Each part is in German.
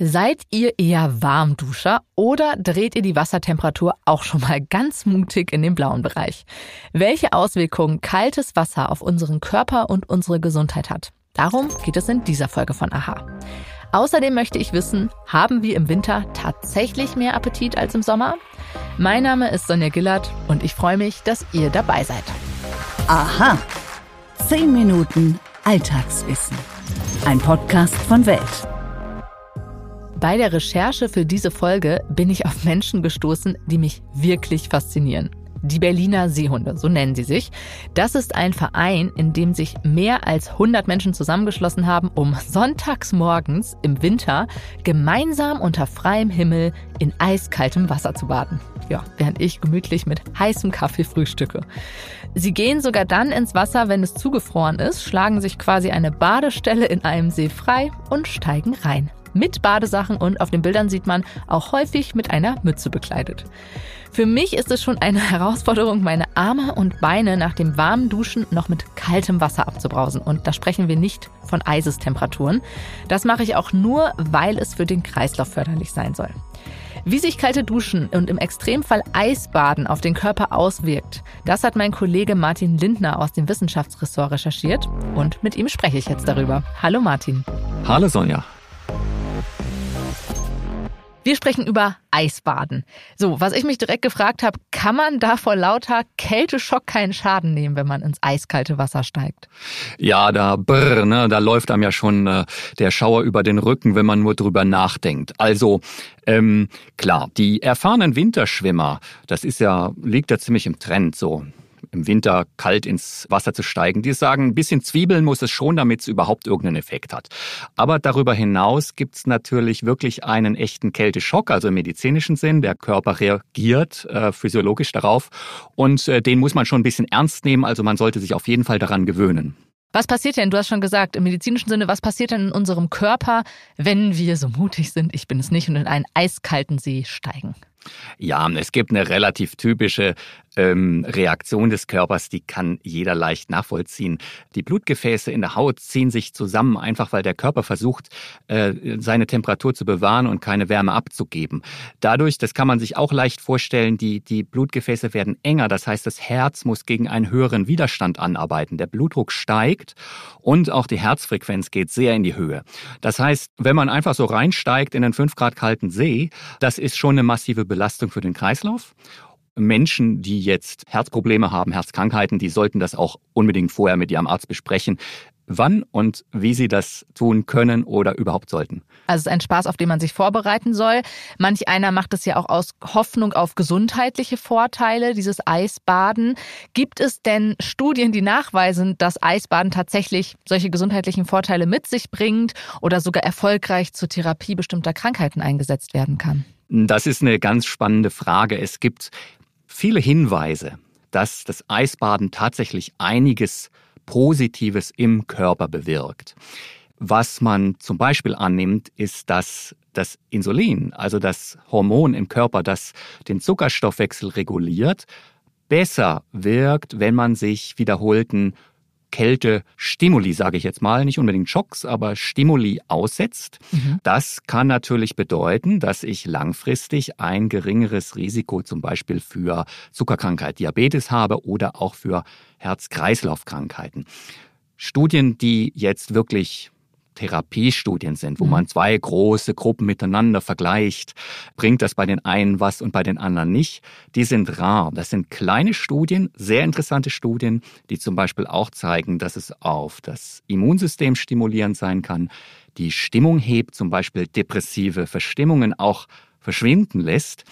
Seid ihr eher Warmduscher oder dreht ihr die Wassertemperatur auch schon mal ganz mutig in den blauen Bereich? Welche Auswirkungen kaltes Wasser auf unseren Körper und unsere Gesundheit hat? Darum geht es in dieser Folge von Aha. Außerdem möchte ich wissen, haben wir im Winter tatsächlich mehr Appetit als im Sommer? Mein Name ist Sonja Gillard und ich freue mich, dass ihr dabei seid. Aha. Zehn Minuten Alltagswissen. Ein Podcast von Welt. Bei der Recherche für diese Folge bin ich auf Menschen gestoßen, die mich wirklich faszinieren. Die Berliner Seehunde, so nennen sie sich. Das ist ein Verein, in dem sich mehr als 100 Menschen zusammengeschlossen haben, um sonntags morgens im Winter gemeinsam unter freiem Himmel in eiskaltem Wasser zu baden. Ja, während ich gemütlich mit heißem Kaffee frühstücke. Sie gehen sogar dann ins Wasser, wenn es zugefroren ist, schlagen sich quasi eine Badestelle in einem See frei und steigen rein mit Badesachen und auf den Bildern sieht man auch häufig mit einer Mütze bekleidet. Für mich ist es schon eine Herausforderung, meine Arme und Beine nach dem warmen Duschen noch mit kaltem Wasser abzubrausen. Und da sprechen wir nicht von Eisestemperaturen. Das mache ich auch nur, weil es für den Kreislauf förderlich sein soll. Wie sich kalte Duschen und im Extremfall Eisbaden auf den Körper auswirkt, das hat mein Kollege Martin Lindner aus dem Wissenschaftsressort recherchiert und mit ihm spreche ich jetzt darüber. Hallo Martin. Hallo Sonja. Wir sprechen über Eisbaden. So, was ich mich direkt gefragt habe, kann man da vor lauter Kälteschock keinen Schaden nehmen, wenn man ins eiskalte Wasser steigt? Ja, da brr, ne, da läuft einem ja schon äh, der Schauer über den Rücken, wenn man nur drüber nachdenkt. Also ähm, klar, die erfahrenen Winterschwimmer, das ist ja liegt ja ziemlich im Trend so im Winter kalt ins Wasser zu steigen. Die sagen, ein bisschen Zwiebeln muss es schon, damit es überhaupt irgendeinen Effekt hat. Aber darüber hinaus gibt es natürlich wirklich einen echten Kälteschock, also im medizinischen Sinn. Der Körper reagiert äh, physiologisch darauf und äh, den muss man schon ein bisschen ernst nehmen. Also man sollte sich auf jeden Fall daran gewöhnen. Was passiert denn, du hast schon gesagt, im medizinischen Sinne, was passiert denn in unserem Körper, wenn wir so mutig sind, ich bin es nicht, und in einen eiskalten See steigen? Ja, es gibt eine relativ typische ähm, Reaktion des Körpers, die kann jeder leicht nachvollziehen. Die Blutgefäße in der Haut ziehen sich zusammen, einfach weil der Körper versucht, äh, seine Temperatur zu bewahren und keine Wärme abzugeben. Dadurch, das kann man sich auch leicht vorstellen, die, die Blutgefäße werden enger. Das heißt, das Herz muss gegen einen höheren Widerstand anarbeiten. Der Blutdruck steigt und auch die Herzfrequenz geht sehr in die Höhe. Das heißt, wenn man einfach so reinsteigt in einen 5 Grad kalten See, das ist schon eine massive Belastung für den Kreislauf. Menschen, die jetzt Herzprobleme haben, Herzkrankheiten, die sollten das auch unbedingt vorher mit ihrem Arzt besprechen, wann und wie sie das tun können oder überhaupt sollten. Also es ist ein Spaß, auf den man sich vorbereiten soll. Manch einer macht es ja auch aus Hoffnung auf gesundheitliche Vorteile, dieses Eisbaden. Gibt es denn Studien, die nachweisen, dass Eisbaden tatsächlich solche gesundheitlichen Vorteile mit sich bringt oder sogar erfolgreich zur Therapie bestimmter Krankheiten eingesetzt werden kann? Das ist eine ganz spannende Frage. Es gibt viele Hinweise, dass das Eisbaden tatsächlich einiges Positives im Körper bewirkt. Was man zum Beispiel annimmt, ist, dass das Insulin, also das Hormon im Körper, das den Zuckerstoffwechsel reguliert, besser wirkt, wenn man sich wiederholten Kälte-Stimuli, sage ich jetzt mal, nicht unbedingt Schocks, aber Stimuli aussetzt. Mhm. Das kann natürlich bedeuten, dass ich langfristig ein geringeres Risiko zum Beispiel für Zuckerkrankheit, Diabetes habe oder auch für Herz-Kreislauf-Krankheiten. Studien, die jetzt wirklich Therapiestudien sind, wo mhm. man zwei große Gruppen miteinander vergleicht, bringt das bei den einen was und bei den anderen nicht. Die sind rar. Das sind kleine Studien, sehr interessante Studien, die zum Beispiel auch zeigen, dass es auf das Immunsystem stimulierend sein kann, die Stimmung hebt, zum Beispiel depressive Verstimmungen auch verschwinden lässt.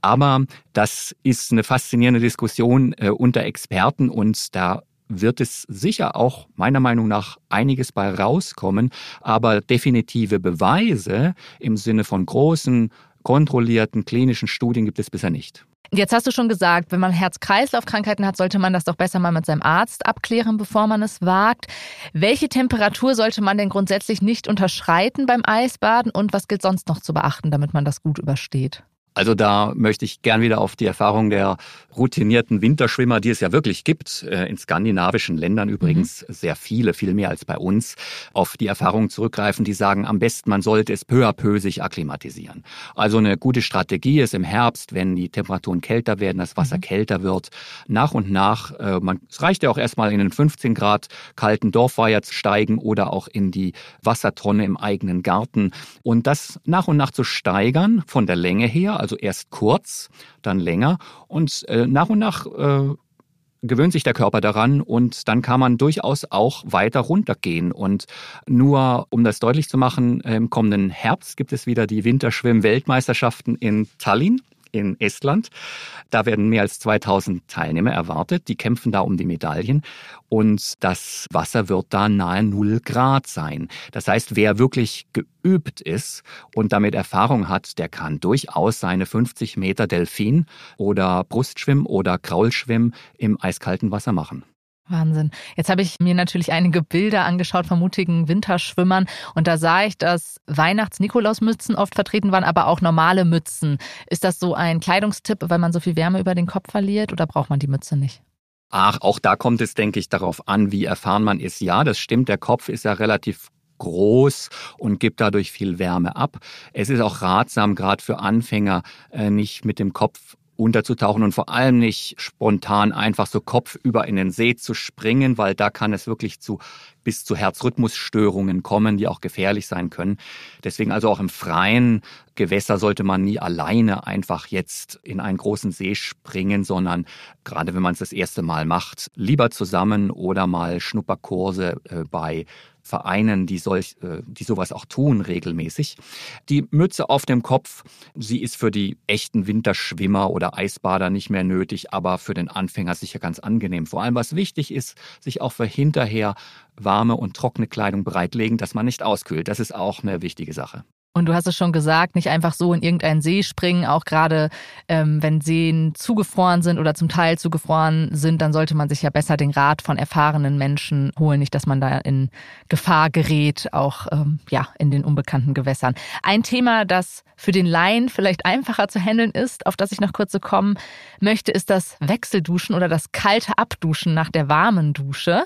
Aber das ist eine faszinierende Diskussion äh, unter Experten und da wird es sicher auch meiner Meinung nach einiges bei rauskommen, aber definitive Beweise im Sinne von großen, kontrollierten klinischen Studien gibt es bisher nicht. Jetzt hast du schon gesagt, wenn man Herz-Kreislauf-Krankheiten hat, sollte man das doch besser mal mit seinem Arzt abklären, bevor man es wagt. Welche Temperatur sollte man denn grundsätzlich nicht unterschreiten beim Eisbaden und was gilt sonst noch zu beachten, damit man das gut übersteht? Also da möchte ich gern wieder auf die Erfahrung der routinierten Winterschwimmer, die es ja wirklich gibt, äh, in skandinavischen Ländern übrigens mhm. sehr viele, viel mehr als bei uns, auf die Erfahrung zurückgreifen, die sagen, am besten man sollte es peu à peu sich akklimatisieren. Also eine gute Strategie ist im Herbst, wenn die Temperaturen kälter werden, das Wasser mhm. kälter wird, nach und nach, äh, man, es reicht ja auch erstmal in den 15 Grad kalten Dorfweiher zu steigen oder auch in die Wassertonne im eigenen Garten und das nach und nach zu steigern von der Länge her, also erst kurz, dann länger und äh, nach und nach äh, gewöhnt sich der Körper daran und dann kann man durchaus auch weiter runtergehen. Und nur um das deutlich zu machen, im kommenden Herbst gibt es wieder die Winterschwimm-Weltmeisterschaften in Tallinn in Estland. Da werden mehr als 2000 Teilnehmer erwartet. Die kämpfen da um die Medaillen. Und das Wasser wird da nahe 0 Grad sein. Das heißt, wer wirklich geübt ist und damit Erfahrung hat, der kann durchaus seine 50 Meter Delfin oder Brustschwimm oder Kraulschwimm im eiskalten Wasser machen. Wahnsinn. Jetzt habe ich mir natürlich einige Bilder angeschaut von mutigen Winterschwimmern und da sah ich, dass Weihnachts-Nikolaus-Mützen oft vertreten waren, aber auch normale Mützen. Ist das so ein Kleidungstipp, weil man so viel Wärme über den Kopf verliert oder braucht man die Mütze nicht? Ach, auch da kommt es, denke ich, darauf an, wie erfahren man ist. Ja, das stimmt, der Kopf ist ja relativ groß und gibt dadurch viel Wärme ab. Es ist auch ratsam, gerade für Anfänger, äh, nicht mit dem Kopf unterzutauchen und vor allem nicht spontan einfach so kopfüber in den See zu springen, weil da kann es wirklich zu bis zu Herzrhythmusstörungen kommen, die auch gefährlich sein können. Deswegen also auch im freien Gewässer sollte man nie alleine einfach jetzt in einen großen See springen, sondern gerade wenn man es das erste Mal macht, lieber zusammen oder mal Schnupperkurse äh, bei Vereinen, die, solch, äh, die sowas auch tun regelmäßig. Die Mütze auf dem Kopf, sie ist für die echten Winterschwimmer oder Eisbader nicht mehr nötig, aber für den Anfänger sicher ganz angenehm. Vor allem, was wichtig ist, sich auch für hinterher warme und trockene Kleidung bereitlegen, dass man nicht auskühlt. Das ist auch eine wichtige Sache. Und du hast es schon gesagt, nicht einfach so in irgendeinen See springen, auch gerade ähm, wenn Seen zugefroren sind oder zum Teil zugefroren sind, dann sollte man sich ja besser den Rat von erfahrenen Menschen holen, nicht, dass man da in Gefahr gerät, auch ähm, ja in den unbekannten Gewässern. Ein Thema, das für den Laien vielleicht einfacher zu handeln ist, auf das ich noch kurz so kommen möchte, ist das Wechselduschen oder das kalte Abduschen nach der warmen Dusche.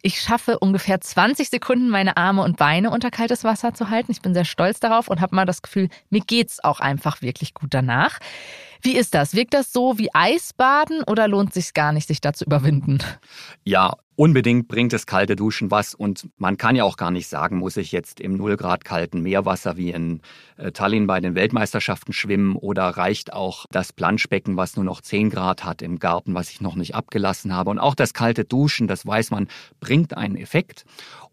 Ich schaffe ungefähr 20 Sekunden meine Arme und Beine unter kaltes Wasser zu halten. Ich bin sehr stolz darauf und habe mal das Gefühl, mir geht's auch einfach wirklich gut danach. Wie ist das? Wirkt das so wie Eisbaden oder lohnt sich gar nicht, sich da zu überwinden? Ja, unbedingt bringt das kalte Duschen was und man kann ja auch gar nicht sagen, muss ich jetzt im 0 Grad kalten Meerwasser wie in äh, Tallinn bei den Weltmeisterschaften schwimmen oder reicht auch das Planschbecken, was nur noch 10 Grad hat im Garten, was ich noch nicht abgelassen habe. Und auch das kalte Duschen, das weiß man, bringt einen Effekt.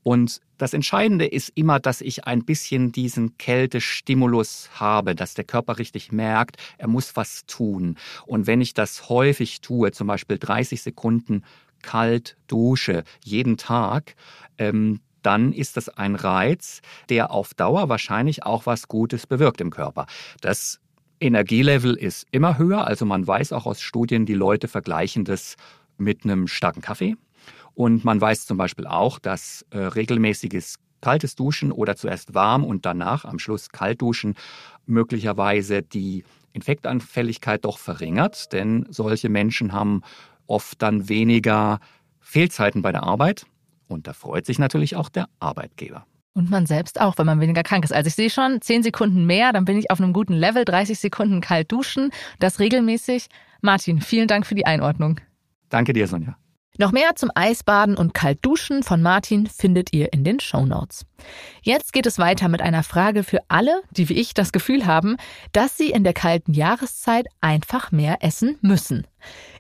Und das Entscheidende ist immer, dass ich ein bisschen diesen Kältestimulus habe, dass der Körper richtig merkt, er muss was tun. Und wenn ich das häufig tue, zum Beispiel 30 Sekunden kalt dusche, jeden Tag, ähm, dann ist das ein Reiz, der auf Dauer wahrscheinlich auch was Gutes bewirkt im Körper. Das Energielevel ist immer höher, also man weiß auch aus Studien, die Leute vergleichen das mit einem starken Kaffee. Und man weiß zum Beispiel auch, dass äh, regelmäßiges kaltes Duschen oder zuerst warm und danach am Schluss kalt duschen möglicherweise die Infektanfälligkeit doch verringert, denn solche Menschen haben oft dann weniger Fehlzeiten bei der Arbeit und da freut sich natürlich auch der Arbeitgeber. Und man selbst auch, wenn man weniger krank ist. Also ich sehe schon, 10 Sekunden mehr, dann bin ich auf einem guten Level, 30 Sekunden kalt duschen, das regelmäßig. Martin, vielen Dank für die Einordnung. Danke dir, Sonja. Noch mehr zum Eisbaden und Kaltduschen von Martin findet ihr in den Show Notes. Jetzt geht es weiter mit einer Frage für alle, die wie ich das Gefühl haben, dass sie in der kalten Jahreszeit einfach mehr essen müssen.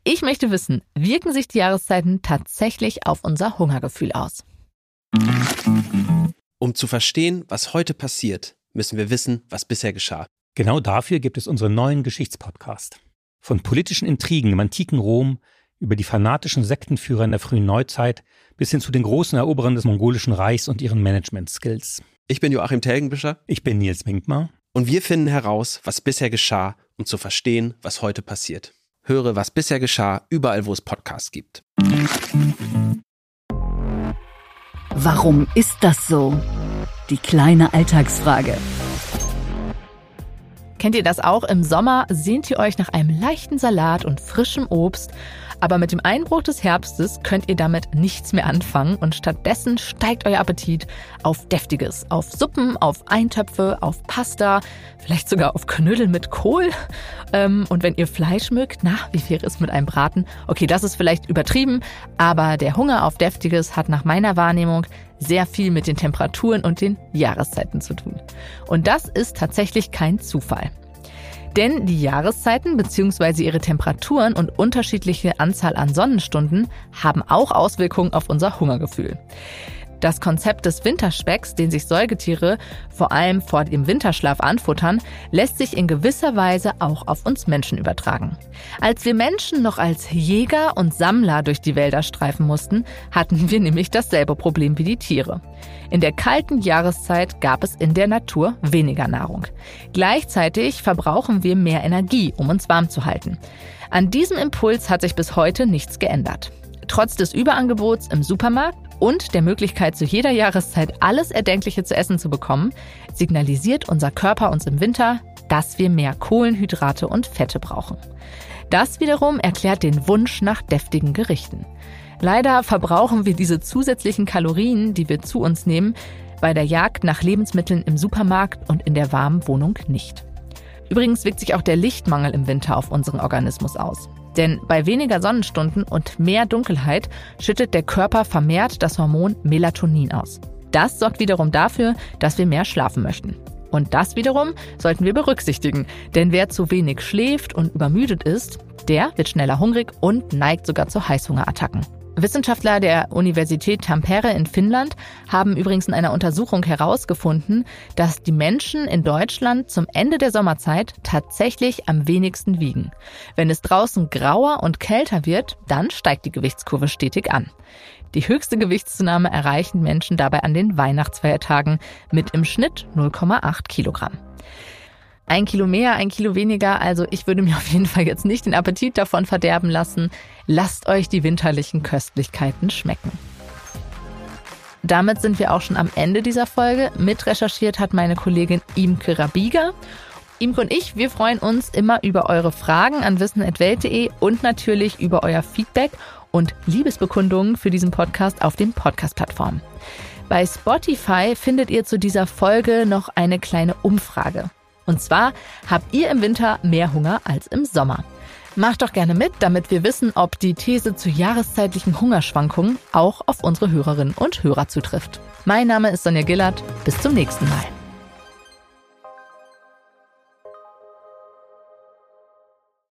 Ich möchte wissen, wirken sich die Jahreszeiten tatsächlich auf unser Hungergefühl aus? Um zu verstehen, was heute passiert, müssen wir wissen, was bisher geschah. Genau dafür gibt es unseren neuen Geschichtspodcast. Von politischen Intrigen im antiken Rom über die fanatischen Sektenführer in der frühen Neuzeit bis hin zu den großen Eroberern des mongolischen Reichs und ihren Management-Skills. Ich bin Joachim Telgenbischer. Ich bin Nils Winkmar. Und wir finden heraus, was bisher geschah, um zu verstehen, was heute passiert. Höre, was bisher geschah, überall, wo es Podcasts gibt. Warum ist das so? Die kleine Alltagsfrage. Kennt ihr das auch? Im Sommer sehnt ihr euch nach einem leichten Salat und frischem Obst. Aber mit dem Einbruch des Herbstes könnt ihr damit nichts mehr anfangen und stattdessen steigt euer Appetit auf Deftiges, auf Suppen, auf Eintöpfe, auf Pasta, vielleicht sogar auf Knödel mit Kohl. Ähm, und wenn ihr Fleisch mögt, na, wie wäre es mit einem Braten? Okay, das ist vielleicht übertrieben, aber der Hunger auf Deftiges hat nach meiner Wahrnehmung sehr viel mit den Temperaturen und den Jahreszeiten zu tun. Und das ist tatsächlich kein Zufall. Denn die Jahreszeiten bzw. ihre Temperaturen und unterschiedliche Anzahl an Sonnenstunden haben auch Auswirkungen auf unser Hungergefühl. Das Konzept des Winterspecks, den sich Säugetiere vor allem vor dem Winterschlaf anfuttern, lässt sich in gewisser Weise auch auf uns Menschen übertragen. Als wir Menschen noch als Jäger und Sammler durch die Wälder streifen mussten, hatten wir nämlich dasselbe Problem wie die Tiere. In der kalten Jahreszeit gab es in der Natur weniger Nahrung. Gleichzeitig verbrauchen wir mehr Energie, um uns warm zu halten. An diesem Impuls hat sich bis heute nichts geändert. Trotz des Überangebots im Supermarkt und der Möglichkeit, zu jeder Jahreszeit alles Erdenkliche zu essen zu bekommen, signalisiert unser Körper uns im Winter, dass wir mehr Kohlenhydrate und Fette brauchen. Das wiederum erklärt den Wunsch nach deftigen Gerichten. Leider verbrauchen wir diese zusätzlichen Kalorien, die wir zu uns nehmen, bei der Jagd nach Lebensmitteln im Supermarkt und in der warmen Wohnung nicht. Übrigens wirkt sich auch der Lichtmangel im Winter auf unseren Organismus aus. Denn bei weniger Sonnenstunden und mehr Dunkelheit schüttet der Körper vermehrt das Hormon Melatonin aus. Das sorgt wiederum dafür, dass wir mehr schlafen möchten. Und das wiederum sollten wir berücksichtigen, denn wer zu wenig schläft und übermüdet ist, der wird schneller hungrig und neigt sogar zu Heißhungerattacken. Wissenschaftler der Universität Tampere in Finnland haben übrigens in einer Untersuchung herausgefunden, dass die Menschen in Deutschland zum Ende der Sommerzeit tatsächlich am wenigsten wiegen. Wenn es draußen grauer und kälter wird, dann steigt die Gewichtskurve stetig an. Die höchste Gewichtszunahme erreichen Menschen dabei an den Weihnachtsfeiertagen mit im Schnitt 0,8 Kilogramm. Ein Kilo mehr, ein Kilo weniger. Also ich würde mir auf jeden Fall jetzt nicht den Appetit davon verderben lassen. Lasst euch die winterlichen Köstlichkeiten schmecken. Damit sind wir auch schon am Ende dieser Folge. Mitrecherchiert hat meine Kollegin Imke Rabiger. Imke und ich, wir freuen uns immer über eure Fragen an wissen.welt.de und natürlich über euer Feedback und Liebesbekundungen für diesen Podcast auf den Podcast-Plattformen. Bei Spotify findet ihr zu dieser Folge noch eine kleine Umfrage. Und zwar habt ihr im Winter mehr Hunger als im Sommer. Macht doch gerne mit, damit wir wissen, ob die These zu jahreszeitlichen Hungerschwankungen auch auf unsere Hörerinnen und Hörer zutrifft. Mein Name ist Sonja Gillard. Bis zum nächsten Mal.